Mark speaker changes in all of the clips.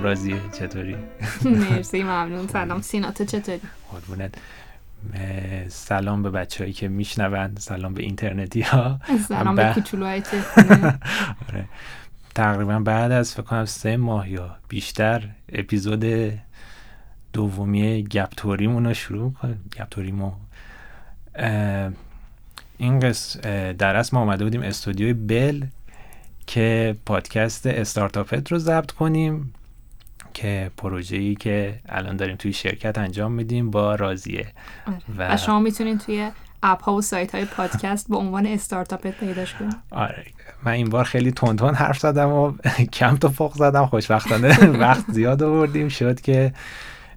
Speaker 1: سلام رازیه چطوری؟
Speaker 2: مرسی ممنون. سلام. سینا تو چطوری؟
Speaker 1: قربونت. سلام به بچههایی که میشنوند. سلام به اینترنتی ها
Speaker 2: سلام به کوچولوهای تلفنه.
Speaker 1: آره. تقریبا بعد از فکر کنم سه ماه یا بیشتر اپیزود دومی گپتوریمون رو شروع کنیم اه، این قص در اصل ما آمده بودیم استودیوی بل که پادکست استارتاپت رو ضبط کنیم. که پروژه‌ای که الان داریم توی شرکت انجام میدیم با رازیه.
Speaker 2: آره.
Speaker 1: و-
Speaker 2: و شما می‌تونین توی اپ ها و سایت های پادکست با عنوان استارتاپت پیداش کنید.
Speaker 1: آره. من این بار خیلی تون حرف زدم و کم تو فوق زدم. خوشبختانه وقت زیاد آوردیم. شد که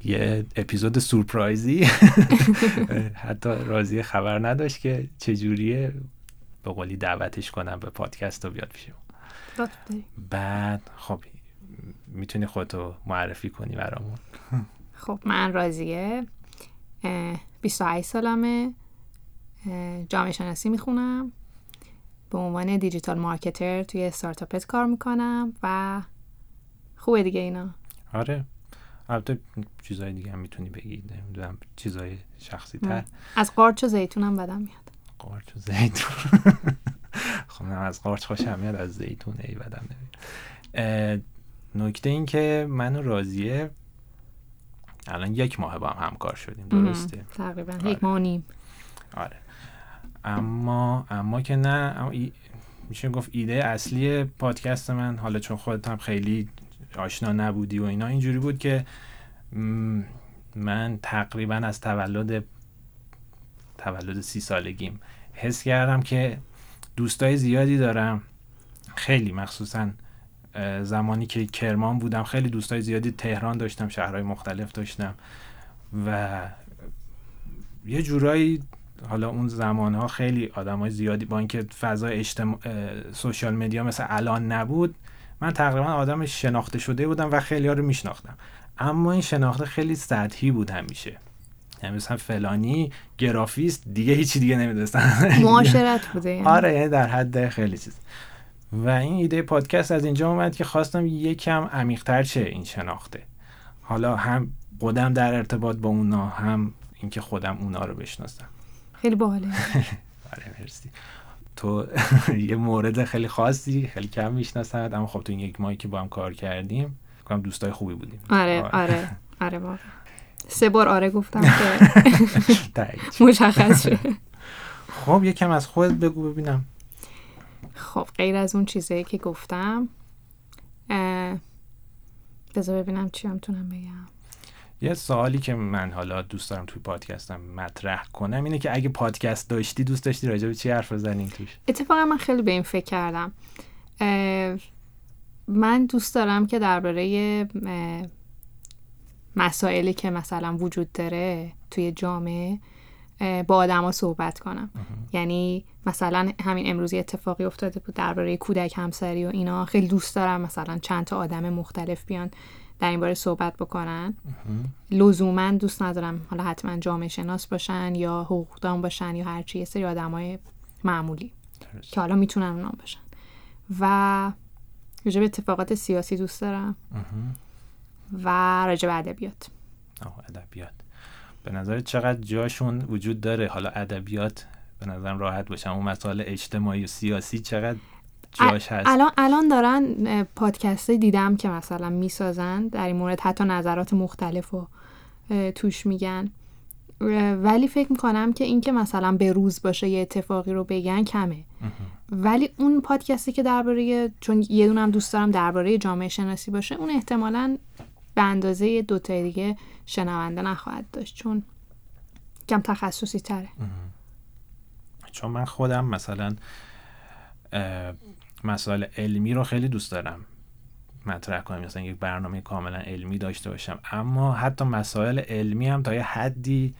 Speaker 1: یه اپیزود سورپرایزی. حتی راضی خبر نداشت که چجوریه. به قولی دعوتش کنم به پادکست رو بیاد پیش ما.
Speaker 2: لطف داری.
Speaker 1: بعد خب. می‌تونی خودتو معرفی کنی برامون.
Speaker 2: خب من راضیه اه، 28 سالمه. جامعه شناسی می‌خونم. به عنوان دیجیتال مارکتر توی استارتاپت کار می‌کنم و خوبه دیگه اینا.
Speaker 1: آره. البته چیزای دیگه هم می‌تونی بگی. نمی‌دونم چیزای شخصی تر
Speaker 2: از قارچ و زیتونم بدم میاد.
Speaker 1: قارچ و زیتون. خب من از قارچ خوشم میاد از زیتون ای بدم نمیاد. نکته این که من و راضیه الان یک ماه با هم همکار شدیم درسته؟
Speaker 2: تقریبا
Speaker 1: آره.
Speaker 2: یک ماه نیم.
Speaker 1: آره. اما اما که نه اما ای- میشه گفت ایده اصلی پادکست من حالا چون خودت هم خیلی آشنا نبودی و اینا اینجوری بود که من تقریبا از تولد تولد سی سالگیم حس کردم که دوستای زیادی دارم. خیلی مخصوصا زمانی که کرمان بودم خیلی دوستای زیادی تهران داشتم شهرهای مختلف داشتم و یه جورایی حالا اون زمان ها خیلی آدم های زیادی با اینکه فضای اجتماع سوشال مدیا مثل الان نبود من تقریبا آدم شناخته شده بودم و خیلی ها رو میشناختم. اما این شناخته خیلی سطحی بود همیشه. یعنی مثلا فلانی گرافیست دیگه هیچی دیگه نمی‌دونستن.
Speaker 2: معاشرت بوده یعنی.
Speaker 1: آره یعنی در حد خیلی چیز. و این ایده پادکست از اینجا اومد که خواستم یکم عمیق‌تر شه این شناخته. حالا هم خودم در ارتباط با اونا هم اینکه خودم اونا رو بشناسم.
Speaker 2: خیلی باحاله.
Speaker 1: آره مرسی. تو یه مورد خیلی خاصی خیلی کم می‌شناسد اما خب تو این یک ماهی که با هم کار کردیم کنم دوستای خوبی بودیم.
Speaker 2: آره آره. آره. واقعا. سه بار آره گفتم که. مشخص شد
Speaker 1: خب یکم از خودت بگو ببینم.
Speaker 2: خب غیر از اون چیزایی که گفتم بذار ببینم چی هم تونم بگم.
Speaker 1: یه سوالی که من حالا دوست دارم توی پادکستم مطرح کنم اینه که اگه پادکست داشتی دوست داشتی راجع به چی حرف بزنیم توش؟
Speaker 2: اتفاقا من خیلی به این فکر کردم. من دوست دارم که درباره مسائلی که مثلا وجود داره توی جامعه با آدما صحبت کنم. یعنی مثلا همین امروز یه اتفاقی افتاده بود درباره کودک همسری و اینا. خیلی دوست دارم مثلا چند تا آدم مختلف بیان در این باره صحبت بکنن. لزوما دوست ندارم حالا حتما جامعه شناس باشن یا حقوقدان باشن یا هرچی یه سری آدمای معمولی که حالا می‌تونن اونا باشن. و راجع به اتفاقات سیاسی دوست دارم. و راجع به ادبیات.
Speaker 1: ادبیات. به نظر چقدر جاشون وجود داره. حالا ادبیات به نظرم راحت باشم اون مسائل اجتماعی و سیاسی چقدر جاش هست؟
Speaker 2: الان الان دارن پادکست دیدم که مثلا می‌سازن. در این مورد حتی نظرات مختلف رو توش میگن. ولی فکر می‌کنم که این که مثلا به روز باشه یه اتفاقی رو بگن کمه. ولی اون پادکستی که درباره چون یه دونم دوست دارم درباره جامعه شناسی باشه اون احتمالا به اندازه دو تا دیگه شنونده نخواهد داشت چون کم تخصصی تره.
Speaker 1: چون من خودم مثلا مسائل علمی رو خیلی دوست دارم. مطرح کنم مثلا یک برنامه کاملا علمی داشته باشم. اما حتی مسائل علمی هم تا یه حدی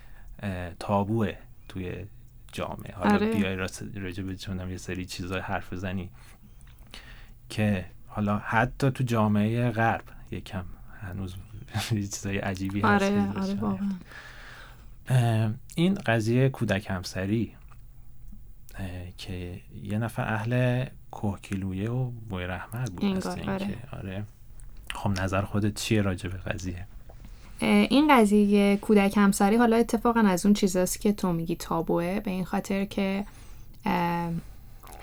Speaker 1: تابوه توی جامعه. حالا
Speaker 2: آره.
Speaker 1: بیای راجع به یه سری چیزای حرف بزنی. که حالا حتی تو جامعه غرب یکم هنوز چیزای عجیبی هست
Speaker 2: آره
Speaker 1: که
Speaker 2: آره واقعا
Speaker 1: این قضیه کودک همسری که یه نفر اهل کوهکیلویه و بوی رحمت بود
Speaker 2: انگار،
Speaker 1: مثل
Speaker 2: آره.
Speaker 1: اینکه. آره خب نظر خودت چیه راجع به قضیه
Speaker 2: این قضیه کودک همسری حالا اتفاقا از اون چیزاست که تو میگی تابوه به این خاطر که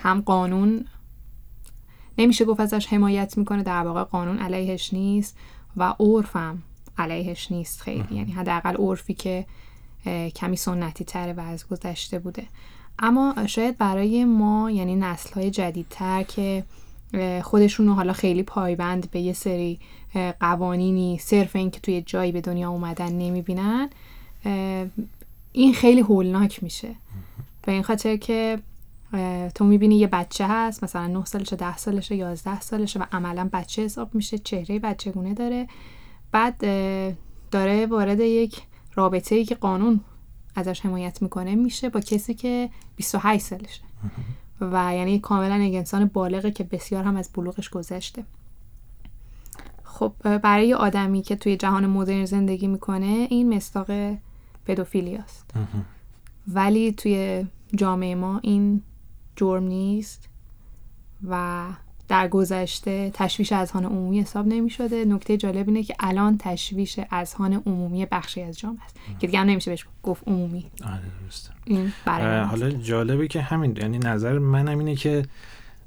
Speaker 2: هم قانون نمیشه گفت ازش حمایت می‌کنه در واقع قانون علیهش نیست و عرفم علیهش نیست خیلی. یعنی حداقل عرفی که کمی سنتی تره و از گذشته بوده. اما شاید برای ما یعنی نسل های جدیدتر که خودشون رو حالا خیلی پایبند به یه سری قوانینی صرف اینکه توی جایی به دنیا اومدن نمی‌بینن این خیلی هولناک میشه. به این خاطر که تو می‌بینی یه بچه هست مثلا 9 سالشه 10 سالشه 11 سالشه و عملا بچه حساب میشه چهره بچگونه داره. بعد داره وارد یک رابطه ای که قانون ازش حمایت می‌کنه میشه با کسی که 28 سالشه. و یعنی کاملا یک انسان بالغه که بسیار هم از بلوغش گذشته. خب برای آدمی که توی جهان مدرن زندگی می‌کنه این مستاق پدوفیلی است. ولی توی جامعه ما این جرم نیست و در گذشته تشویش اذهان عمومی حساب نمی شده نکته جالب اینه که الان تشویش اذهان عمومی بخشی از جامعه است که دیگه هم نمیشه بهش گفت عمومی.
Speaker 1: آره
Speaker 2: این
Speaker 1: حالا جالبه که همین یعنی نظر منم اینه که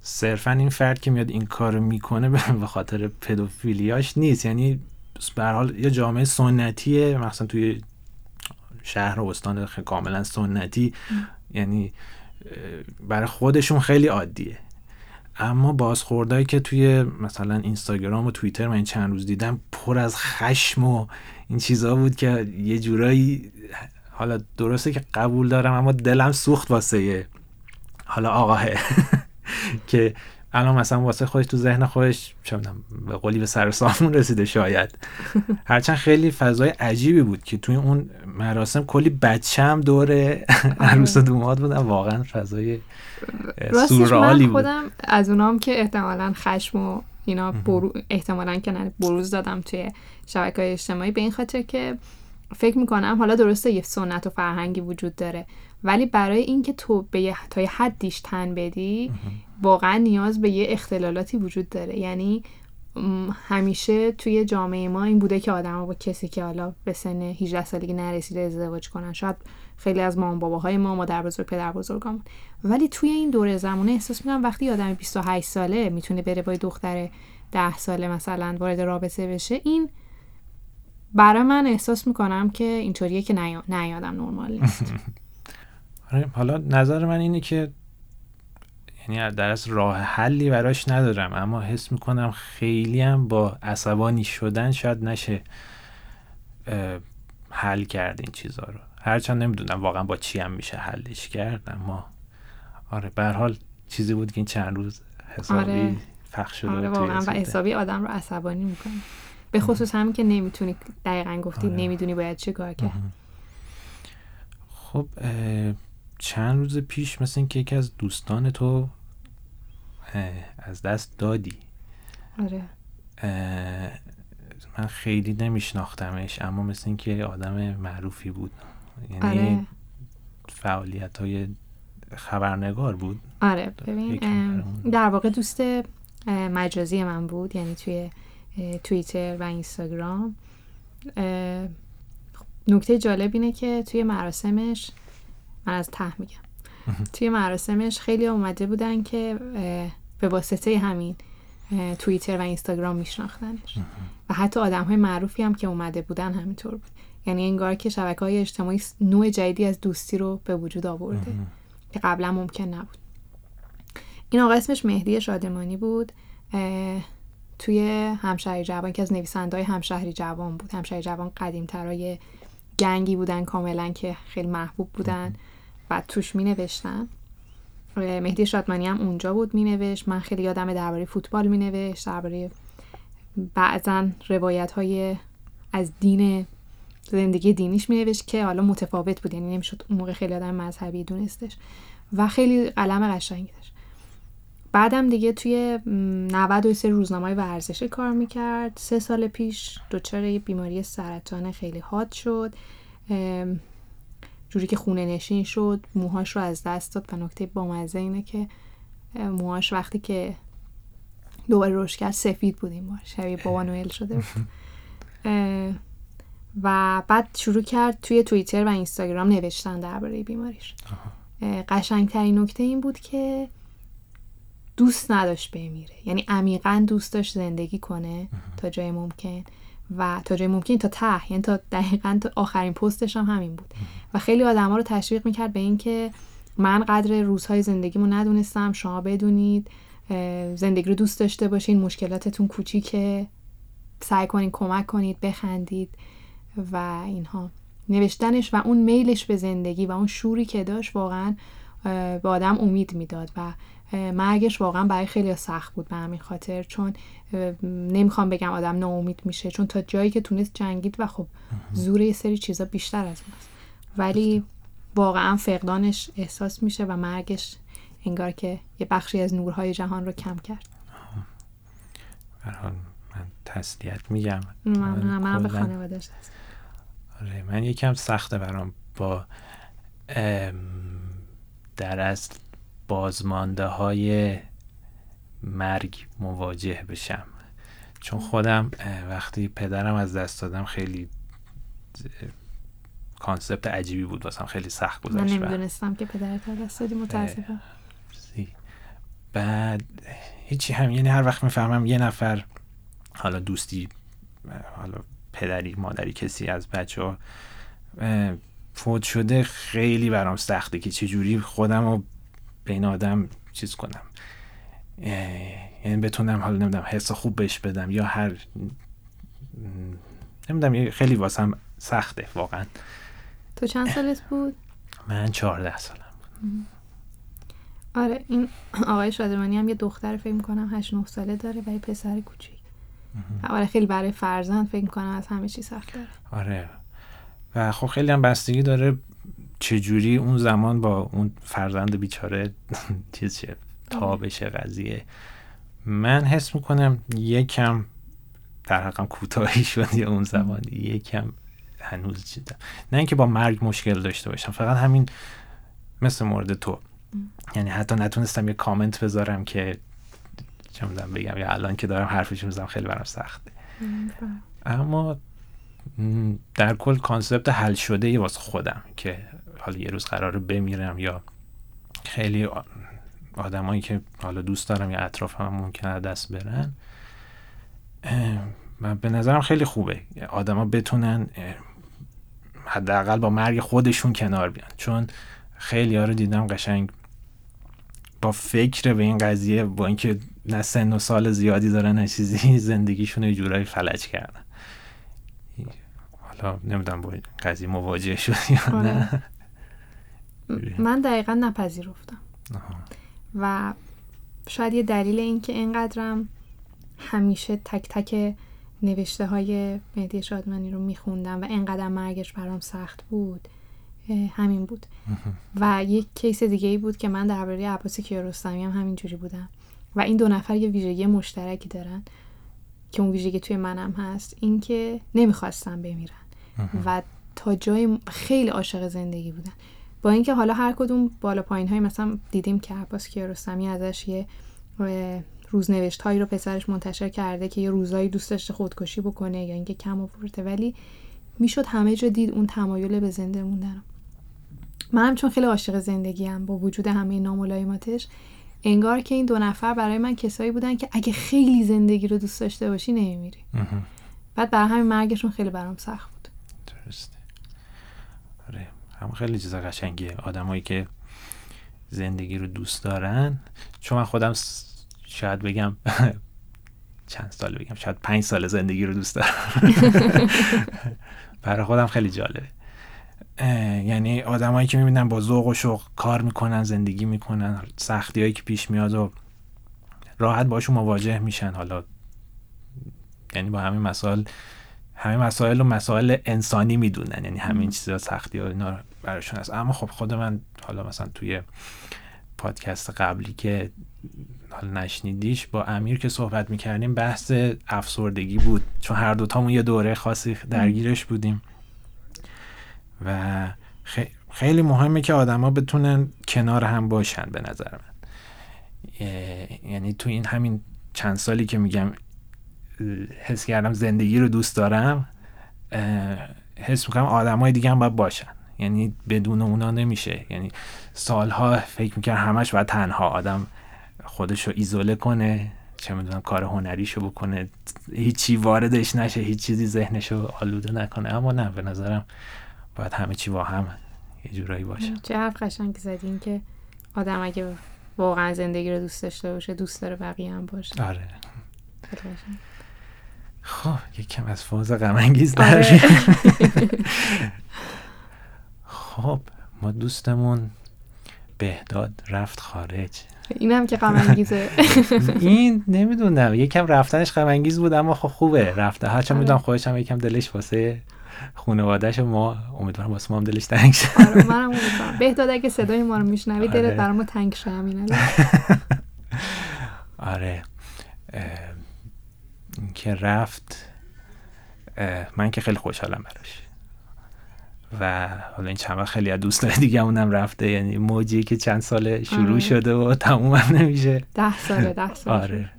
Speaker 1: صرفا این فرد که میاد این کارو می‌کنه به خاطر پدوفیلیاش نیست. یعنی به حال یه جامعه سنتیه مثلا توی شهر و استان کاملا سنتی. یعنی برای خودشون خیلی عادیه. اما بازخوردهایی که توی مثلا اینستاگرام و توییتر من چند روز دیدم پر از خشم و این چیزها بود که یه جورایی حالا درسته که قبول دارم اما دلم سوخت واسه حالا آقاه که الان مثلا واسه خودش تو ذهن خودش چه به قولی به سر سامون رسیده شاید. هرچند خیلی فضای عجیبی بود که توی اون مراسم کلی بچه هم دور آره. عروس و دوماد بودن. واقعا فضای سورئالی بود.
Speaker 2: خودم از اونام که احتمالا خشم و اینا برو... احتمالا که بروز دادم توی شبکه های اجتماعی به این خاطر که فکر می‌کنم حالا درسته یه سنت و فرهنگی وجود داره ولی برای اینکه تو به یه تا یه حدیش تن بدی واقعا نیاز به یه اختلالاتی وجود داره. یعنی همیشه توی جامعه ما این بوده که آدم با کسی که حالا به سن 18 سالگی نرسیده ازدواج کنن. شاید خیلی از مامان باباهای ما مادر بزرگ پدر بزرگامون. ولی توی این دوره زمانه احساس می‌کنم وقتی آدم 28 ساله می‌تونه بره با دختر 10 ساله مثلا وارد رابطه بشه این برای من احساس می‌کنم که اینطوریه که نه آدم نرمال نیست.
Speaker 1: آره، حالا نظر من اینه که یعنی در از راه حلی براش ندارم اما حس می‌کنم خیلی هم با عصبانی شدن شاید نشه حل کرد این چیزها رو. هرچند نمی‌دونم واقعا با چی هم میشه حلش کرد اما آره به حال چیزی بود که این چند روز حسابی آره. پخش شده
Speaker 2: آره واقعا و حسابی آدم رو عصبانی می‌کنه. به خصوص همین که نمی‌تونی دقیقا گفتی آره. نمی‌دونی باید چه کار کرد.
Speaker 1: خب چند روز پیش مثل اینکه یکی از دوستان تو از دست دادی.
Speaker 2: آره.
Speaker 1: من خیلی نمیشناختمش اما مثل اینکه آدم معروفی بود. یعنی
Speaker 2: آره.
Speaker 1: فعالیت های خبرنگار بود.
Speaker 2: آره ببین در واقع دوست مجازی من بود. یعنی توی توییتر و اینستاگرام. نکته جالب اینه که توی مراسمش من از ته میگم. توی مراسمش خیلی اومده بودن که به واسطه همین توییتر و اینستاگرام میشناختنش. و حتی آدم های معروفی هم که اومده بودن همینطور بود. یعنی انگار که شبکه های اجتماعی نوع جدیدی از دوستی رو به وجود آورده. که قبلا ممکن نبود. این آقا اسمش مهدی شادمانی بود. توی همشهری جوان که از نویسنده های همشهری جوان بود. همشهری جوان قدیم ترای گنگی بودن کاملا که خیلی محبوب بودن و توش می نوشتن مهدی شادمانی هم اونجا بود می نوشت من خیلی یادم درباره فوتبال می نوشت درباره بعضا روایت های از دین زندگی دینیش می نوشت که حالا متفاوت بود. یعنی نمی‌شد اون موقع خیلی آدم مذهبی دونستش. و خیلی قلم قشنگی داشت بعدم دیگه توی 93 روزنامه ورزشی کار می‌کرد. سه سال پیش دچار یه بیماری سرطان خیلی حاد شد. جوری که خونه نشین شد موهاش رو از دست داد و نکته بامزه اینه که موهاش وقتی که دوباره رشد کرد سفید بود این بار شبیه بابا نوئل شده بود. و بعد شروع کرد توی توییتر و اینستاگرام نوشتن درباره بیماریش. قشنگترین نکته این بود که دوست نداشت بمیره. یعنی عمیقا دوست داشت زندگی کنه تا جای ممکن. و تا جای ممکن تا ته. یعنی تا دقیقا تا آخرین پستش هم همین بود. و خیلی آدما رو تشویق می‌کرد به اینکه من قدر روزهای زندگیمو ندونستم شما بدونید زندگی رو دوست داشته باشین مشکلاتتون کوچیکه. سعی کنید کمک کنید بخندید و اینها. نوشتنش و اون میلش به زندگی و اون شوری که داشت واقعا به آدم امید می‌داد و مرگش واقعا برای خیلی سخت بود به همین خاطر چون نمی‌خوام بگم آدم ناامید میشه چون تا جایی که تونست جنگید و خب زور یه سری چیزا بیشتر از ماست. ولی واقعا فقدانش احساس میشه و مرگش انگار که یه بخشی از نورهای جهان رو کم کرد.
Speaker 1: من تسلیت میگم.
Speaker 2: من, من به خانوادش هست
Speaker 1: آره من یکم سخته برام با در اصل بازمانده های مرگ مواجه بشم. چون خودم وقتی پدرم از دست دادم خیلی کانسپت عجیبی بود. واسم خیلی سخت گذشت. من
Speaker 2: نمی‌دونستم که پدرت از دست دادی متاسفم.
Speaker 1: بعد هیچی هم یعنی هر وقت می‌فهمم یه نفر حالا دوستی حالا پدری مادری کسی از بچه ها فوت شده خیلی برام سخته که چجوری خودم رو به این آدم چیز کنم. یعنی بتونم حالا نمی‌دونم حس خوب بهش بدم یا هر نمی‌دونم خیلی واسم سخته واقعا.
Speaker 2: تو چند سالت بود؟
Speaker 1: من چهارده سالم بود.
Speaker 2: آره این آقای شادمانی هم یه دختر فکر کنم هشت نه ساله داره و یه پسر کوچیک. آره خیلی برای فرزند فکر کنم از همه چی سخت داره
Speaker 1: آره. و خب خیلی هم بستگی داره چجوری اون زمان با اون فرزند بیچاره چیز چه تا بشه قضیه. من حس می‌کنم یکم در حقم کوتاهی شد یا اون زمان یکم هنوز چیدم نه اینکه با مرگ مشکل داشته باشم فقط همین مثل مورد تو. یعنی حتی نتونستم یه کامنت بذارم که چه بگم یا الان که دارم حرفش می‌زنم خیلی برام سخته. اما در کل کانسپت حل شده ای واسه خودم که حالا یه روز قراره بمیرم یا خیلی آدمایی که حالا دوست دارم یا اطرافم ممکنه دست برن به نظرم خیلی خوبه. آدما بتونن حداقل با مرگ خودشون کنار بیان. چون خیلی ها رو دیدم قشنگ با فکر به این قضیه با اینکه نه سن و سال زیادی دارن نه چیزی زندگیشون یه جورایی فلج کردن. حالا نمی‌دونم با قضیه مواجه شد یا آره. نه
Speaker 2: من دقیقا نپذیرفتم. و شاید یه دلیل این که اینقدرم همیشه تک تک نوشته های مهدی شادمانی رو میخوندم و اینقدر مرگش برام سخت بود همین بود. و یک کیس دیگه ای بود که من درباره عباس کیارستمی هم همینجوری بودم. و این دو نفر یه ویژگی مشترکی دارن که اون ویژگی توی منم هست اینکه نمی‌خواستم بمیرن. و تا جای خیلی عاشق زندگی بودن. با اینکه حالا هر کدوم بالا پایین های مثلا دیدیم که عباس کیارستمی ازش یه روزنوشت هایی رو پسرش منتشر کرده که یه روزایی دوست داشته خودکشی بکنه یا اینکه کم آورده. ولی می‌شد همه جا دید اون تمایل به زنده موندن منم چون خیلی عاشق زندگیم با وجود همه ناملایماتش انگار که این دو نفر برای من کسایی بودن که اگه خیلی زندگی رو دوست داشته باشی نمیمیری. بعد برای همین مرگشون خیلی برام سخت بود.
Speaker 1: درسته. هم خیلی چیز قشنگیه. آدمایی که زندگی رو دوست دارن. چون من خودم شاید بگم چند سال بگم شاید پنج سال زندگی رو دوست دارم. برای خودم خیلی جالبه. یعنی آدمایی که می‌بینن با ذوق و شوق کار می‌کنن زندگی می‌کنن سختی هایی که پیش میاد و راحت باشون مواجه میشن. حالا یعنی با همین مسائل همین مسائل و مسائل انسانی می‌دونن. یعنی همین چیزا سختی ها اینا براشون هست. اما خب خود من حالا مثلا توی پادکست قبلی که حالا نشنیدیش با امیر که صحبت می‌کردیم بحث افسردگی بود. چون هر دوتامون یه دوره خاصی درگیرش بودیم. و خیلی مهمه که آدما بتونن کنار هم باشن به نظر من. یعنی تو این همین چند سالی که میگم حس کردم زندگی رو دوست دارم حس می‌کنم آدم های دیگه هم باید باشن. یعنی بدون اونا نمیشه. یعنی سالها فکر می‌کرد همش باید تنها آدم خودش رو ایزوله کنه چه می‌دونم کار هنریشو بکنه. هیچی واردش نشه هیچ چیزی ذهنشو آلوده نکنه. اما نه به نظرم باید همه چی با هم یه جورایی باشه.
Speaker 2: چه حرف قشنگ زدین که آدم اگه واقعا زندگی رو دوست داشته باشه دوست داره بقیه هم باشه.
Speaker 1: آره. خب یکم از فاز غم انگیز
Speaker 2: آره.
Speaker 1: خب ما دوستمون بهداد رفت خارج.
Speaker 2: این هم که غم
Speaker 1: این نمی‌دونم یکم رفتنش غم انگیز بود اما خب خوبه رفته. هرچند
Speaker 2: آره.
Speaker 1: می‌دونم خودش هم یکم دلش واسه خانوادهش ما امیدوارم واسه ما هم دلش تنگ شه.
Speaker 2: آره منم امیدوارم. بهداد اگه صدای ما رو میشنوی دلت
Speaker 1: آره.
Speaker 2: برام تنگ شه همین
Speaker 1: آره. که رفت من که خیلی خوشحالم براش. و حالا این چند وقت خیلی از دوستان دیگه اونم رفته یعنی موجی که چند سال شروع
Speaker 2: آره.
Speaker 1: شده و تموم هم نمیشه.
Speaker 2: ده ساله ده ساله
Speaker 1: آره.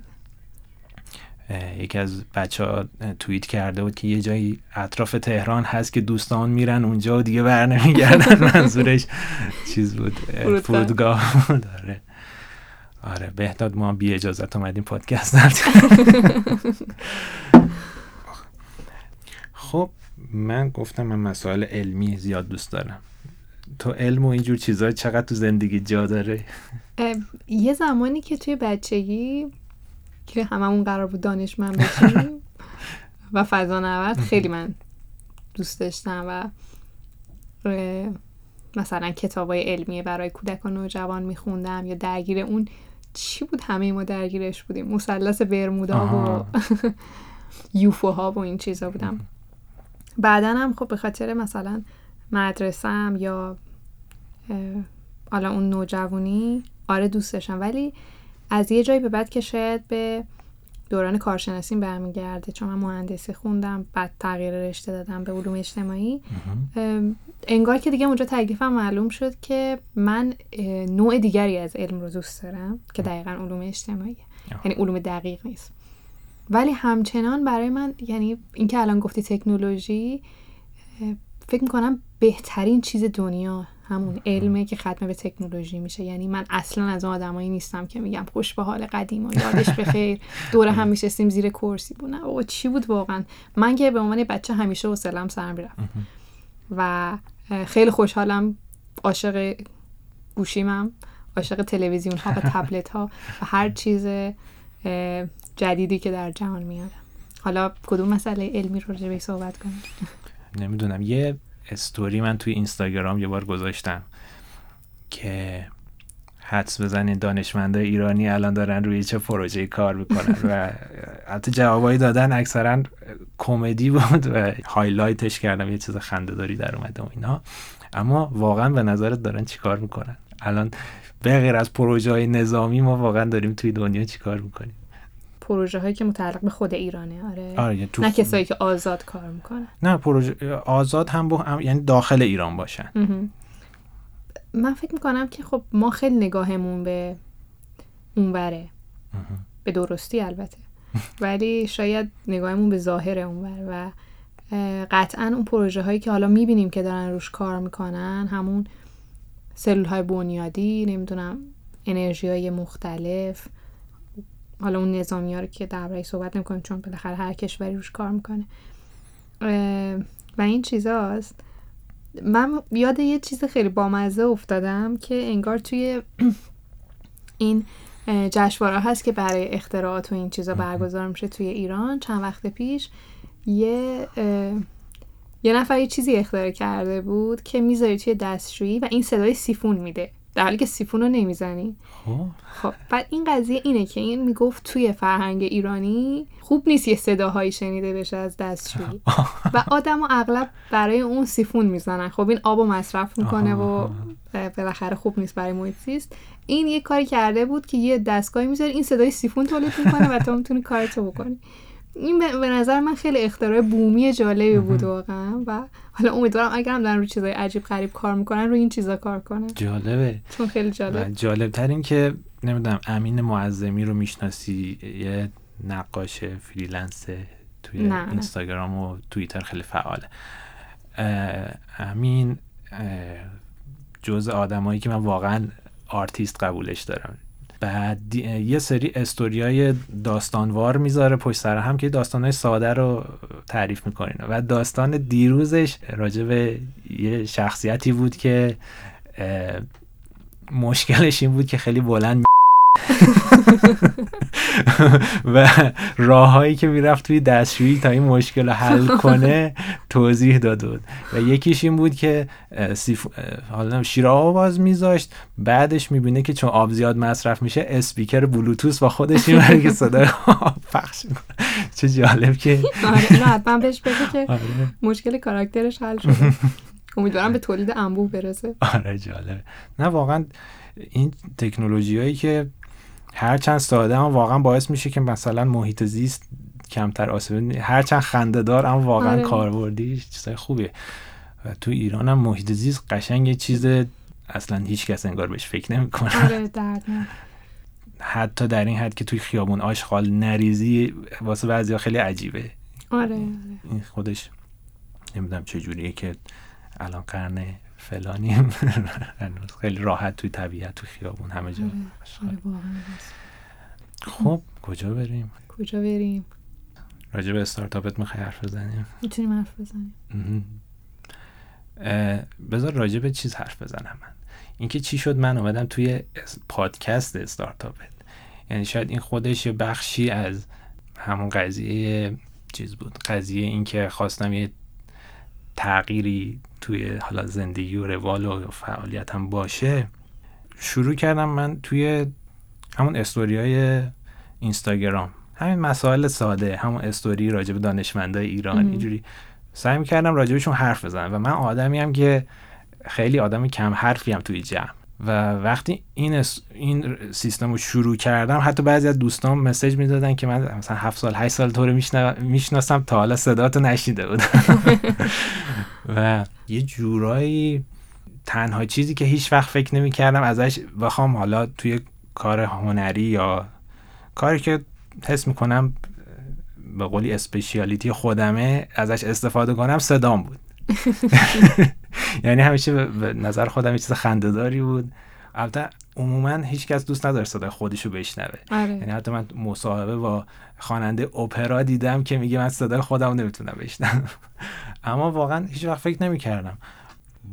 Speaker 1: یکی از بچه ها توییت کرده بود که یه جایی اطراف تهران هست که دوستان میرن اونجا و دیگه بر نمیگردن منظورش چیز بود اه،
Speaker 2: فرودگاه.
Speaker 1: بود. آره بهداد ما بی اجازت اومدیم پادکست. خب من گفتم من مسائل علمی زیاد دوست دارم. تو علم و اینجور چیزها چقدر تو زندگی جا داره؟
Speaker 2: یه زمانی که توی بچگی که هممون قرار بود دانشمند بشیم و فضا نورد خیلی من دوست داشتم و مثلا کتاب های علمی برای کودک و نوجوان میخوندم یا درگیر اون چی بود؟ همه ما درگیرش بودیم. مثلث برمودا و. یوفوها و این چیزا بودم. بعدا هم خب به خاطر مثلا مدرسم یا حالا اون نوجوانی آره دوست داشتم ولی از یه جایی به بعد که شاید به دوران کارشناسیم برمیگرده چون من مهندسی خوندم بعد تغییر رشته دادم به علوم اجتماعی. انگار که دیگه اونجا تکلیفم معلوم شد که من نوع دیگری از علم رو دوست دارم که دقیقا علوم اجتماعی. یعنی علوم دقیق نیست. ولی همچنان برای من یعنی اینکه الان گفتی تکنولوژی فکر می‌کنم بهترین چیز دنیا همون علمه که ختم به تکنولوژی میشه. یعنی من اصلا از اون آدمایی نیستم که میگم خوش به حال قدیم و یادش بخیر دور هم میشستیم زیر کرسی بود نه بابا چی بود واقعا؟ من که به عنوان بچه همیشه حوصله‌ام سر می‌رفت. و خیلی خوشحالم عاشق گوشیمم عاشق تلویزیون ها و تبلت ها و هر چیز جدیدی که در جهان میاد. حالا کدوم مسئله علمی رو راجع صحبت کنیم؟
Speaker 1: نمی‌دونم. یه استوری من توی اینستاگرام یه بار گذاشتم که حدس بزنین دانشمندای ایرانی الان دارن روی چه پروژه کار می‌کنن و حتی جوابایی دادن اکثرا کمدی بود و هایلایتش کردم. یه چیز خندهداری در اومده و اینا. اما واقعا به نظرت دارن چی کار می‌کنن؟ الان به غیر از پروژه های نظامی ما واقعا داریم توی دنیا چی کار می‌کنیم؟
Speaker 2: پروژه هایی که متعلق به خود ایرانه آره,
Speaker 1: آره تو
Speaker 2: نه کسایی که آزاد کار می‌کنن.
Speaker 1: نه پروژه آزاد هم با هم یعنی داخل ایران باشن.
Speaker 2: من فکر می‌کنم که خب ما خیلی نگاهمون به اونوره. به درستی البته. ولی شاید نگاهمون به ظاهر اونور و قطعا اون پروژه هایی که حالا می‌بینیم که دارن روش کار می‌کنن همون سلول های بنیادی نمی‌دونم انرژی های مختلف. حالا اون نظامی ها رو که درباره صحبت نمی‌کنیم چون بالاخره هر کشوری روش کار می‌کنه. و این چیزاست. من یاد یه چیز خیلی بامزه افتادم که انگار توی این جشنواره هست که برای اختراعات و این چیزا برگزار میشه توی ایران. چند وقت پیش یه یه نفر یه چیزی اختراع کرده بود که می‌ذاری توی دستشویی و این صدای سیفون میده. در حالی که سیفون رو نمی‌زنی.
Speaker 1: خب.
Speaker 2: خب بعد این قضیه اینه که این می‌گفت توی فرهنگ ایرانی خوب نیست یه صداهایی شنیده بشه از دستشویی. و آدم اغلب برای اون سیفون می‌زنن. خب این آب مصرف می‌کنه و بالاخره خوب نیست برای محیط زیست. این یه کاری کرده بود که یه دستگاهی می‌ذاره این صدای سیفون تولید می‌کنه و تو می‌تونی کارتو بکنی. این به نظر من خیلی اختراع بومی جالبی بود واقعا. و حالا امیدوارم اگر هم دارن روی چیزای عجیب غریب کار می‌کنن روی این چیزا کار کنن.
Speaker 1: جالبه.
Speaker 2: چون خیلی جالب.
Speaker 1: جالب تر این که نمی‌دونم امین معظمی رو می‌شناسی؟ یه نقاش freelance توی
Speaker 2: نه.
Speaker 1: اینستاگرام و توییتر خیلی فعاله. امین جز آدمایی که من واقعا آرتیست قبولش دارم. بعد یه سری استوریای داستانوار می‌ذاره پشت سر هم که داستانهای ساده رو تعریف می‌کنین. و داستان دیروزش راجع به یه شخصیتی بود که مشکلش این بود که خیلی بلند و راههایی که می‌رفت توی دستشویی تا این مشکل رو حل کنه توضیح داده بود و یکیش این بود که سیف... حالا شیر آواز میذاشت. بعدش می‌بینه که چون آب زیاد مصرف میشه اسپیکر بلوتوس با خودش می‌بره که صدای پخش می‌کنه. چه جالب که
Speaker 2: آره حتما بهش بگه که آره. مشکل کاراکترش حل شده. امیدوارم به تولید انبوه برسه.
Speaker 1: آره جالبه. نه واقعا این تکنولوژی هایی که هرچند ساده اما واقعا باعث میشه که مثلا محیط زیست کمتر آسیب هرچند خنده دار اما واقعا آره. کاربردیش چیزای خوبیه و تو ایران هم محیط زیست قشنگ یه چیز اصلا هیچ کس انگار بهش فکر نمی‌کنه
Speaker 2: آره
Speaker 1: حتی در این حد که توی خیابون آشغال نریزی واسه بعضی خیلی عجیبه
Speaker 2: آره, آره.
Speaker 1: این خودش نمی‌دونم چه جوریه که الان قرن فلانی. خیلی راحت توی طبیعت توی خیابون همه جا.
Speaker 2: آره،
Speaker 1: خب کجا بریم؟
Speaker 2: کجا بریم؟
Speaker 1: راجع به استارتاپت می‌خوای حرف بزنیم؟
Speaker 2: می‌تونیم حرف بزنیم.
Speaker 1: بذار راجع به چیز حرف بزنم من. اینکه چی شد من اومدم توی پادکست استارتاپت. یعنی شاید این خودش یه بخشی از همون قضیه چیز بود. قضیه اینکه خواستم یه تغییری توی حالا زندگی و روال و فعالیتم باشه شروع کردم من توی همون استوری های اینستاگرام. همین مسائل ساده همون استوری راجع به دانشمندای ایران اینجوری. سعی می‌کردم راجبشون حرف بزنم و من آدمی هم که خیلی آدم کم حرفی هم توی جمع. و وقتی این این سیستم رو شروع کردم حتی بعضی از دوستان مسیج می‌دادن که من مثلا هفت سال هشت سال تو رو می‌شناسم تا حالا صداتو نشیده بودم. و یه جورایی تنها چیزی که هیچ وقت فکر نمی کردم ازش بخوام حالا توی کار هنری یا کاری که حس می‌کنم به قولی اسپشیالیتی خودمه ازش استفاده کنم صدام بود. یعنی همیشه به نظر خودم یه چیز خندهداری بود. البته عموما هیچکس دوست نداره صدای خودشو بشنوه.
Speaker 2: آره.
Speaker 1: یعنی حتی من مصاحبه با خواننده اپرا دیدم که میگه من صدای خودم نمی‌تونم بشنوم. اما واقعا هیچ وقت فکر نمی‌کردم.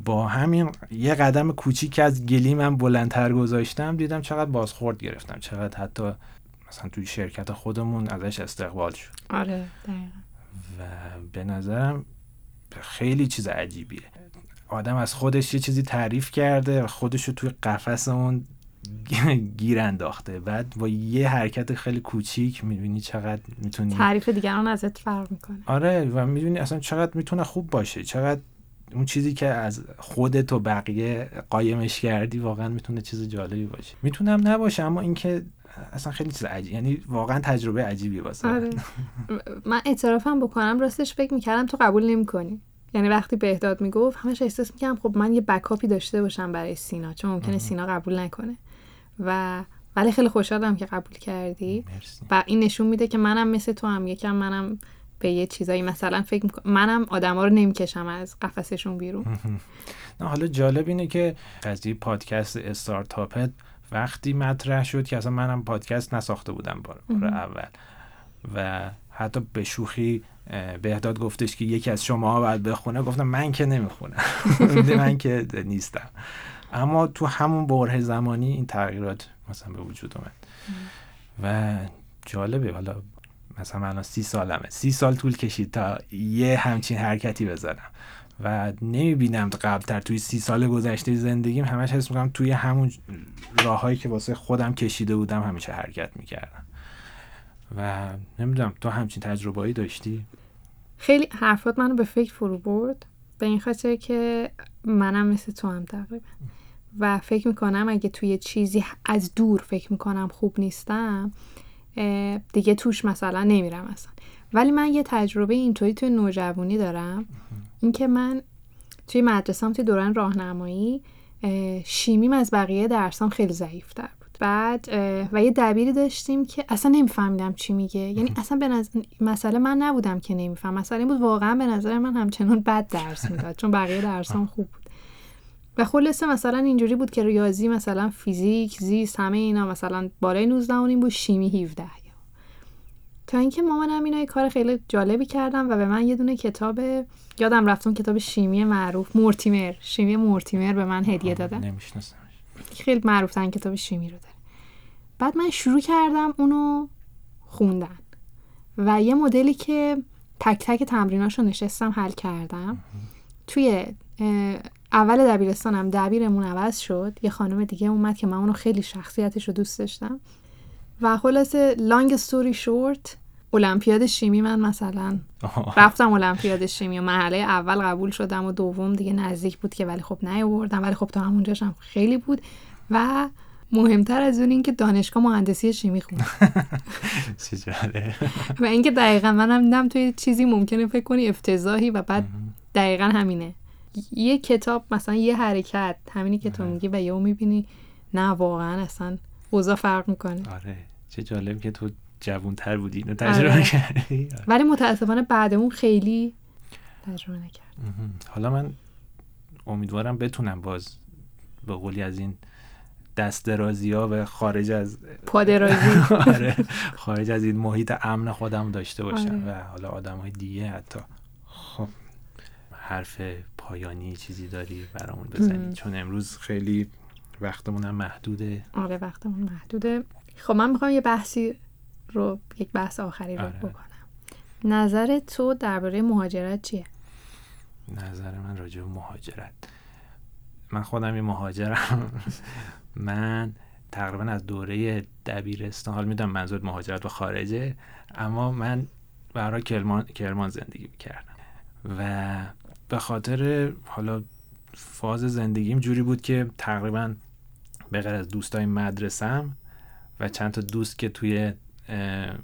Speaker 1: با همین یه قدم کوچیک از گلی من بلندتر گذاشتم دیدم چقدر بازخورد گرفتم چقدر حتی مثلا توی شرکت خودمون ازش استقبال شد.
Speaker 2: آره
Speaker 1: و به نظرم خیلی چیز عجیبیه. آدم از خودش یه چیزی تعریف کرده و خودش رو توی قفس اون گیر انداخته. بعد با یه حرکت خیلی کوچیک می‌بینی چقدر می‌تونی
Speaker 2: تعریف دیگران ازت فرق می‌کنه.
Speaker 1: آره و می‌بینی اصلا چقدر می‌تونه خوب باشه. چقدر اون چیزی که از خودت و بقیه قایمش کردی واقعا می‌تونه چیز جالبی باشه. می‌تونم نباشه اما اینکه اصلا خیلی چیز عجیب یعنی واقعا تجربه عجیبی واسه
Speaker 2: آره. من اعترافم بکنم راستش فکر می‌کردم تو قبول نمی‌کنی. یعنی وقتی بهداد می‌گفت همش احساس می‌کردم خب من یه بکاپی داشته باشم برای سینا چون ممکنه سینا قبول نکنه. و ولی خیلی خوشحالم که قبول کردی. و این نشون میده که منم مثل تو هم یکم منم به یه چیزایی مثلا فکر می‌کنم. منم آدما رو نمی‌کشم از قفسشون بیرون.
Speaker 1: نه حالا جالب اینه که از این پادکست استارتاپت وقتی مطرح شد که اصلا منم پادکست نساخته بودم بار اول. و حتی به شوخی بهداد گفتش که یکی از شما باید بخونه. گفتم من که نمی‌خونم. من که نیستم. اما تو همون بره زمانی این تغییرات مثلا به وجود اومد. و جالبه. حالا مثلا من سی سالمه. سی سال طول کشید تا یه همچین حرکتی بزنم. و نمی‌بینم قبلتر توی سی سال گذشته زندگیم همش حس می‌کنم توی همون راههایی که واسه خودم کشیده بودم همیشه حرکت می‌کردم و نمی‌دونم تو همچین تجربهایی داشتی؟
Speaker 2: خیلی حرفات منو به فکر فرو برد. به این خاطر که منم مثل تو هم تقریبا. و فکر می‌کنم اگه توی چیزی از دور فکر می‌کنم خوب نیستم دیگه توش مثلا نمیرم اصلا. ولی من یه تجربه اینطوری توی نوجوانی دارم. اینکه من توی مدرسه توی دوران راهنمایی شیمیم از بقیه درسام خیلی ضعیفتر بود. بعد و یه دبیری داشتیم که اصلا نمیفهمیدم چی میگه. یعنی اصلا به نظر مسئله من نبودم که نمیفهم مسئله بود واقعا به نظر من همچنان بد درس می‌داد چون بقیه درسام خوب بود. و خلاصه مثلا اینجوری بود که ریاضی مثلا فیزیک زیست همه اینا مثلا بالای 19 این بود شیمی 17 تا اینکه مامانم اینا یه کار خیلی جالبی کردم و به من یه دونه کتاب یادم رفتون کتاب شیمی معروف مورتیمر. شیمی مورتیمر به من هدیه دادن. خیلی معروف ترین کتاب شیمی رو داره. بعد من شروع کردم اونو خوندن و یه مدلی که تک تک تمریناش رو نشستم حل کردم. توی اول دبیرستانم دبیرمون عوض شد. یه خانم دیگه اومد که من اونو خیلی شخصیتش رو دوست داشتم. و خلاصه لانگ ستوری شورت المپیاد شیمی من مثلا. رفتم المپیاد شیمی و مرحله اول قبول شدم و دوم دیگه نزدیک بود که ولی خب نیاوردم. ولی خب تا همونجاش هم خیلی بود. و مهمتر از اون اینکه دانشگاه مهندسی شیمی خوندم و اینکه دقیقا من هم دیدم توی چیزی ممکنه فکر کنی افتضاحی و بعد دقیقا همینه. یه کتاب مثلا یه حرکت همینی که تو میگی و یهو می‌بینی نه واقعا اصلا اوضاع فرق می‌کنه.
Speaker 1: آره. چه جالب که تو جوون تر بودی اینو تجربه آره. کردی
Speaker 2: ولی متاسفانه بعدمون خیلی تجربه نکرد.
Speaker 1: حالا من امیدوارم بتونم باز به قولی از این دست درازی ها و خارج از
Speaker 2: پادرازی
Speaker 1: آره. خارج از این محیط امن خودم داشته باشم آره. و حالا آدم های دیگه حتی. خب حرف پایانی چیزی داری برامون بزنی؟ چون امروز خیلی وقتمون هم محدوده.
Speaker 2: آره وقتمون محدوده. خب من می‌خوام یه بحثی رو یک بحث آخری رو آره. بکنم. نظر تو درباره مهاجرت چیه؟
Speaker 1: نظر من راجع به مهاجرت. من خودم یه مهاجرم. من تقریبا از دوره دبیرستان حال می‌دونم منظور مهاجرت و خارجه اما من برای کرمان, کرمان زندگی کردم و به خاطر حالا فاز زندگیم جوری بود که تقریبا به غیر از دوستای مدرسم و چند تا دوست که توی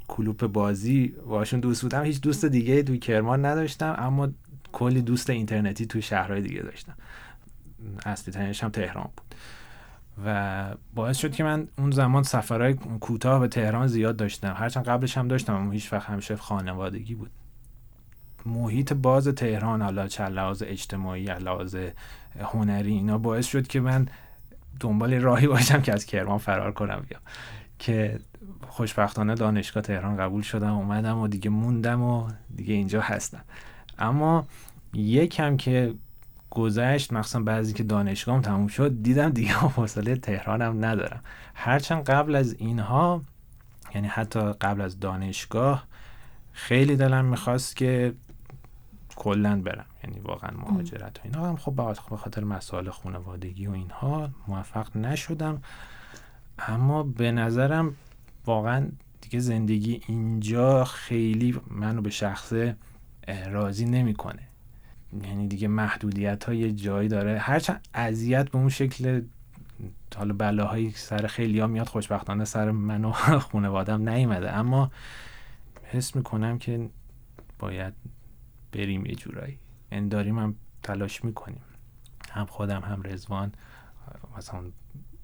Speaker 1: کلوپ بازی باشون دوست بودم هیچ دوست دیگه توی کرمان نداشتم اما کلی دوست اینترنتی توی شهرهای دیگه داشتم. اصلی ترینش هم تهران بود. و باعث شد که من اون زمان سفرهای کوتاه به تهران زیاد داشتم. هرچند قبلش هم داشتم اما هیچ وقت همیشه خانوادگی بود. محیط باز تهران حالا چه لحاظ اجتماعی لحاظ هنری اینا باعث شد که من دنبال راهی باشم که از کرمان فرار کنم بیا که خوشبختانه دانشگاه تهران قبول شدم اومدم و دیگه موندم و دیگه اینجا هستم. اما یکم که گذشت مخصوصا بعضی که دانشگاهم تموم شد دیدم دیگه حوصله تهرانم ندارم. هرچند قبل از اینها یعنی حتی قبل از دانشگاه خیلی دلم می‌خواست که کلا برم. یعنی واقعا مهاجرت و اینا. هم خب به خاطر مسائل خانوادگی و اینها موفق نشدم. اما به نظرم واقعا دیگه زندگی اینجا خیلی منو به شخصه راضی نمی‌کنه. یعنی دیگه محدودیت ها یه جایی داره. هرچند اذیت به اون شکل حالا بلاهایی سر خیلی ها میاد خوشبختانه سر من و خانوادم نیومده. اما حس می‌کنم که باید بریم یه جورایی. این داریم هم تلاش می‌کنیم. هم خودم هم رزوان مثلا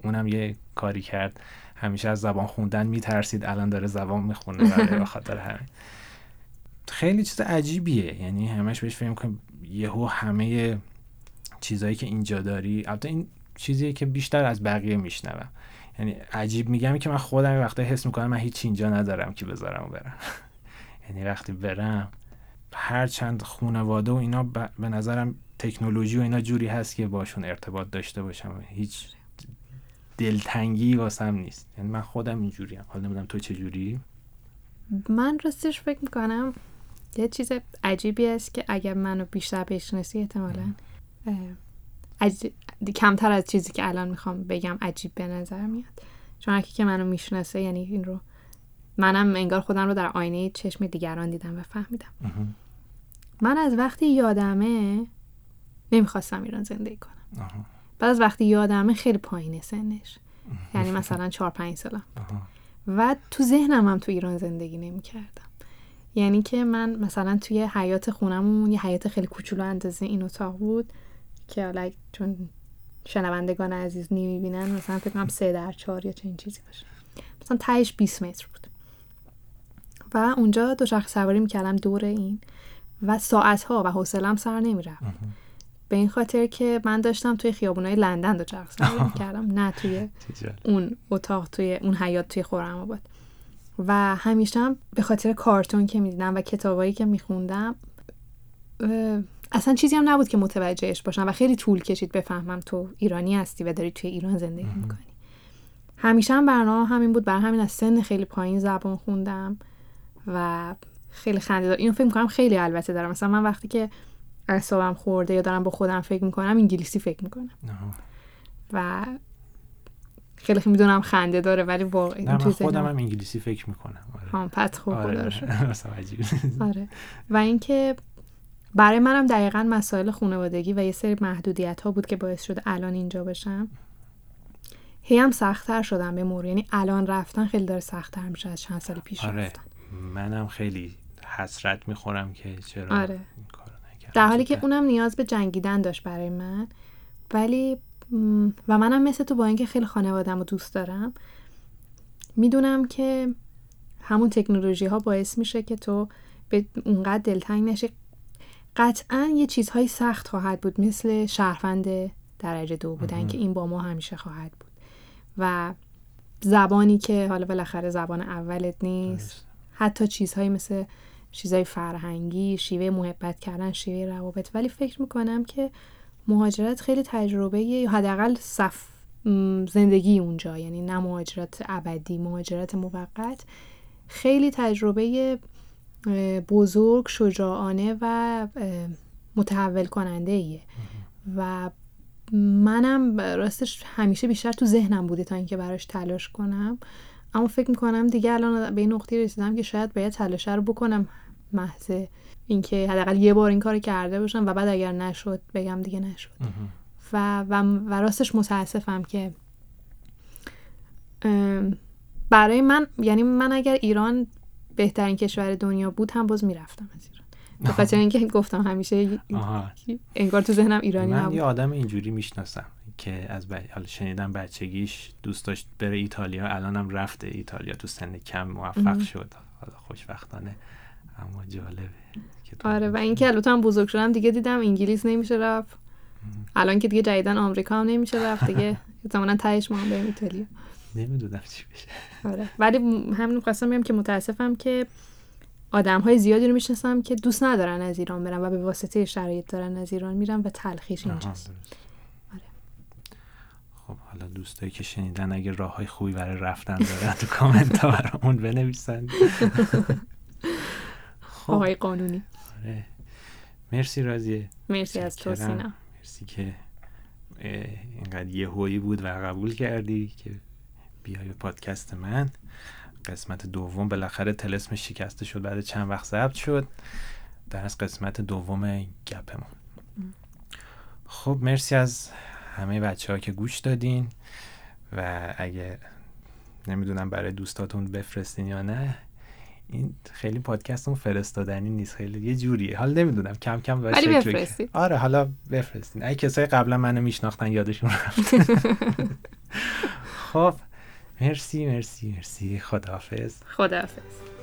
Speaker 1: اونم یه کاری کرد. همیشه از زبان خوندن میترسید. الان داره زبان می‌خونه. به خاطر همین. خیلی چیز عجیبیه. یعنی همش بهش فکر کنیم یهو همه چیزهایی که اینجا داری. البته این چیزیه که بیشتر از بقیه میشنوم. یعنی عجیب میگم که من خودم وقتا حس می‌کنم من هیچ اینجا ندارم که بذارم برم. یعنی وقتی برم هر چند خانواده و اینا به نظرم تکنولوژی و اینا جوری هست که باشون ارتباط داشته باشم هیچ دلتنگی واسم نیست. یعنی من خودم اینجوری هم حالا نمی‌دونم تو چه جوری
Speaker 2: من راستش فکر می‌کنم یه چیز عجیبی است که اگر منو بیشتر بشناسی احتمالا کمتر از چیزی که الان می‌خوام بگم عجیب به نظر میاد. چون که منو می‌شناسه یعنی این رو منم انگار خودم رو در آینه چشم دیگران دیدم و فهمیدم. من از وقتی یادمه نمی‌خواستم ایران زندگی کنم. بعد از وقتی یادمه خیلی پایینه سنش. یعنی مثلا چهار پنج سالم و تو ذهنم هم تو ایران زندگی نمی کردم یعنی که من مثلا توی حیات خونمون یه حیات خیلی کوچولو اندازه این اتاق بود که حالا چون شنوندگان عزیز نمی‌بینن مثلا فکر کنم سه در چهار یا چنین چیزی باشه. مثلا تهش 20 متر بود. و اونجا دوچرخه سواری می‌کردم دور این. و ساعت ها و حوصلم سر نمی‌رفت. به این خاطر که من داشتم توی خیابونای لندن دوچرخه سواری می‌کردم نه توی اون اتاق توی اون حیات توی خورم آباد. و همیشه هم به خاطر کارتون که می‌دیدم و کتابایی که میخوندم اصلا چیزی هم نبود که متوجهش باشم و خیلی طول کشید بفهمم تو ایرانی هستی و داری توی ایران زندگی می‌کنی. همیشه هم برنامه همین بود. بر همین از سن خیلی پایین زبان خوندم و خیلی خنده دار اینو فکر می‌کنم خیلی البته دارم. مثلا من وقتی که اعصابم خورده یا دارم با خودم فکر می‌کنم انگلیسی فکر می‌کنم. و خیلی خیلی می‌دونم خنده داره ولی واقعا
Speaker 1: من خودم هم انگلیسی فکر می‌کنم.
Speaker 2: آره. پت خوب آره. آره. و اینکه برای منم دقیقا مسائل خانوادگی و یه سری محدودیت ها بود که باعث شد الان اینجا بشم. هی هم سختتر شدم به مورد یعنی الان رفتن خیلی داره سختتر میشه از چند سال پیش
Speaker 1: آره. رفتن. منم خیلی حسرت می‌خورم که چرا
Speaker 2: آره. این کارو در حالی که اونم نیاز به جنگیدن داشت برای من ولی و منم مثل تو با اینکه خیلی خانوادم رو دوست دارم می‌دونم که همون تکنولوژی ها باعث میشه که تو به اونقدر دلتنگ نشی. قطعا یه چیزهایی سخت خواهد بود مثل شهروند درجه دو بودن که این با ما همیشه خواهد بود. و زبانی که حالا بالاخره زبان اولت نیست حتی چیزهایی مثل چیزهای فرهنگی شیوه محبت کردن شیوه روابط. ولی فکر می‌کنم که مهاجرت خیلی تجربه یا حداقل صف زندگی اونجا. یعنی نه مهاجرت ابدی مهاجرت موقت. خیلی تجربه بزرگ شجاعانه و متحول کننده ایه و منم راستش همیشه بیشتر تو ذهنم بوده تا اینکه براش تلاش کنم. اما فکر می‌کنم دیگه الان به این نقطه رسیدم که شاید باید تلاش رو بکنم. محض اینکه حداقل یه بار این کار کرده باشم و بعد اگر نشد بگم دیگه نشد. و, و, و راستش متاسفم که برای من یعنی من اگر ایران بهترین کشور دنیا بود هم باز می‌رفتم از ایران. به خاطر اینکه گفتم همیشه انگار تو ذهنم ایرانی
Speaker 1: من یه آدم اینجوری می‌شناسم که از ب... حالا شنیدم بچگیش دوست داشت بره ایتالیا الانم رفته ایتالیا تو سن کم موفق شد. حالا خوشبختانه. اما جالبه
Speaker 2: آره و اینکه البته هم بزرگ شدم دیگه دیدم انگلیس نمیشه رفت. الان که دیگه جدیدن آمریکا هم نمیشه رفت دیگه. زمانا تهش ما هم بریم ایتالیا.
Speaker 1: نمی‌دونم چی بشه.
Speaker 2: آره. ولی همین خواستم بگم که متاسفم که آدم های زیادی رو می‌شناسم که دوست ندارن از ایران برن و به واسطه شرایط دارن از ایران میرن و تلخیش اینجاست.
Speaker 1: آره. خب حالا دوستایی که شنیدن اگه راه های خوبی برای رفتن دارن تو کامنت ها برامون بنویسن.
Speaker 2: آقای قانونی.
Speaker 1: آره. مرسی رازیه.
Speaker 2: مرسی از تو سینا.
Speaker 1: مرسی که اینقدر یه هویی بود و قبول کردی که بیای پادکست من. قسمت دوم بالاخره تلسم شکسته شد بعد چند وقت ضبط شد. در از قسمت دوم گپمون. خب مرسی از همه بچه ها که گوش دادین و اگه نمی‌دونم برای دوستاتون بفرستین یا نه این خیلی پادکستمون فرستادنی نیست خیلی یه جوریه. حالا نمی‌دونم کم کم
Speaker 2: ولی بفرستین
Speaker 1: آره حالا بفرستین. اگه کسای قبلا منو میشناختن یادشون رفت. خب مرسی مرسی مرسی. خداحافظ.
Speaker 2: خداحافظ.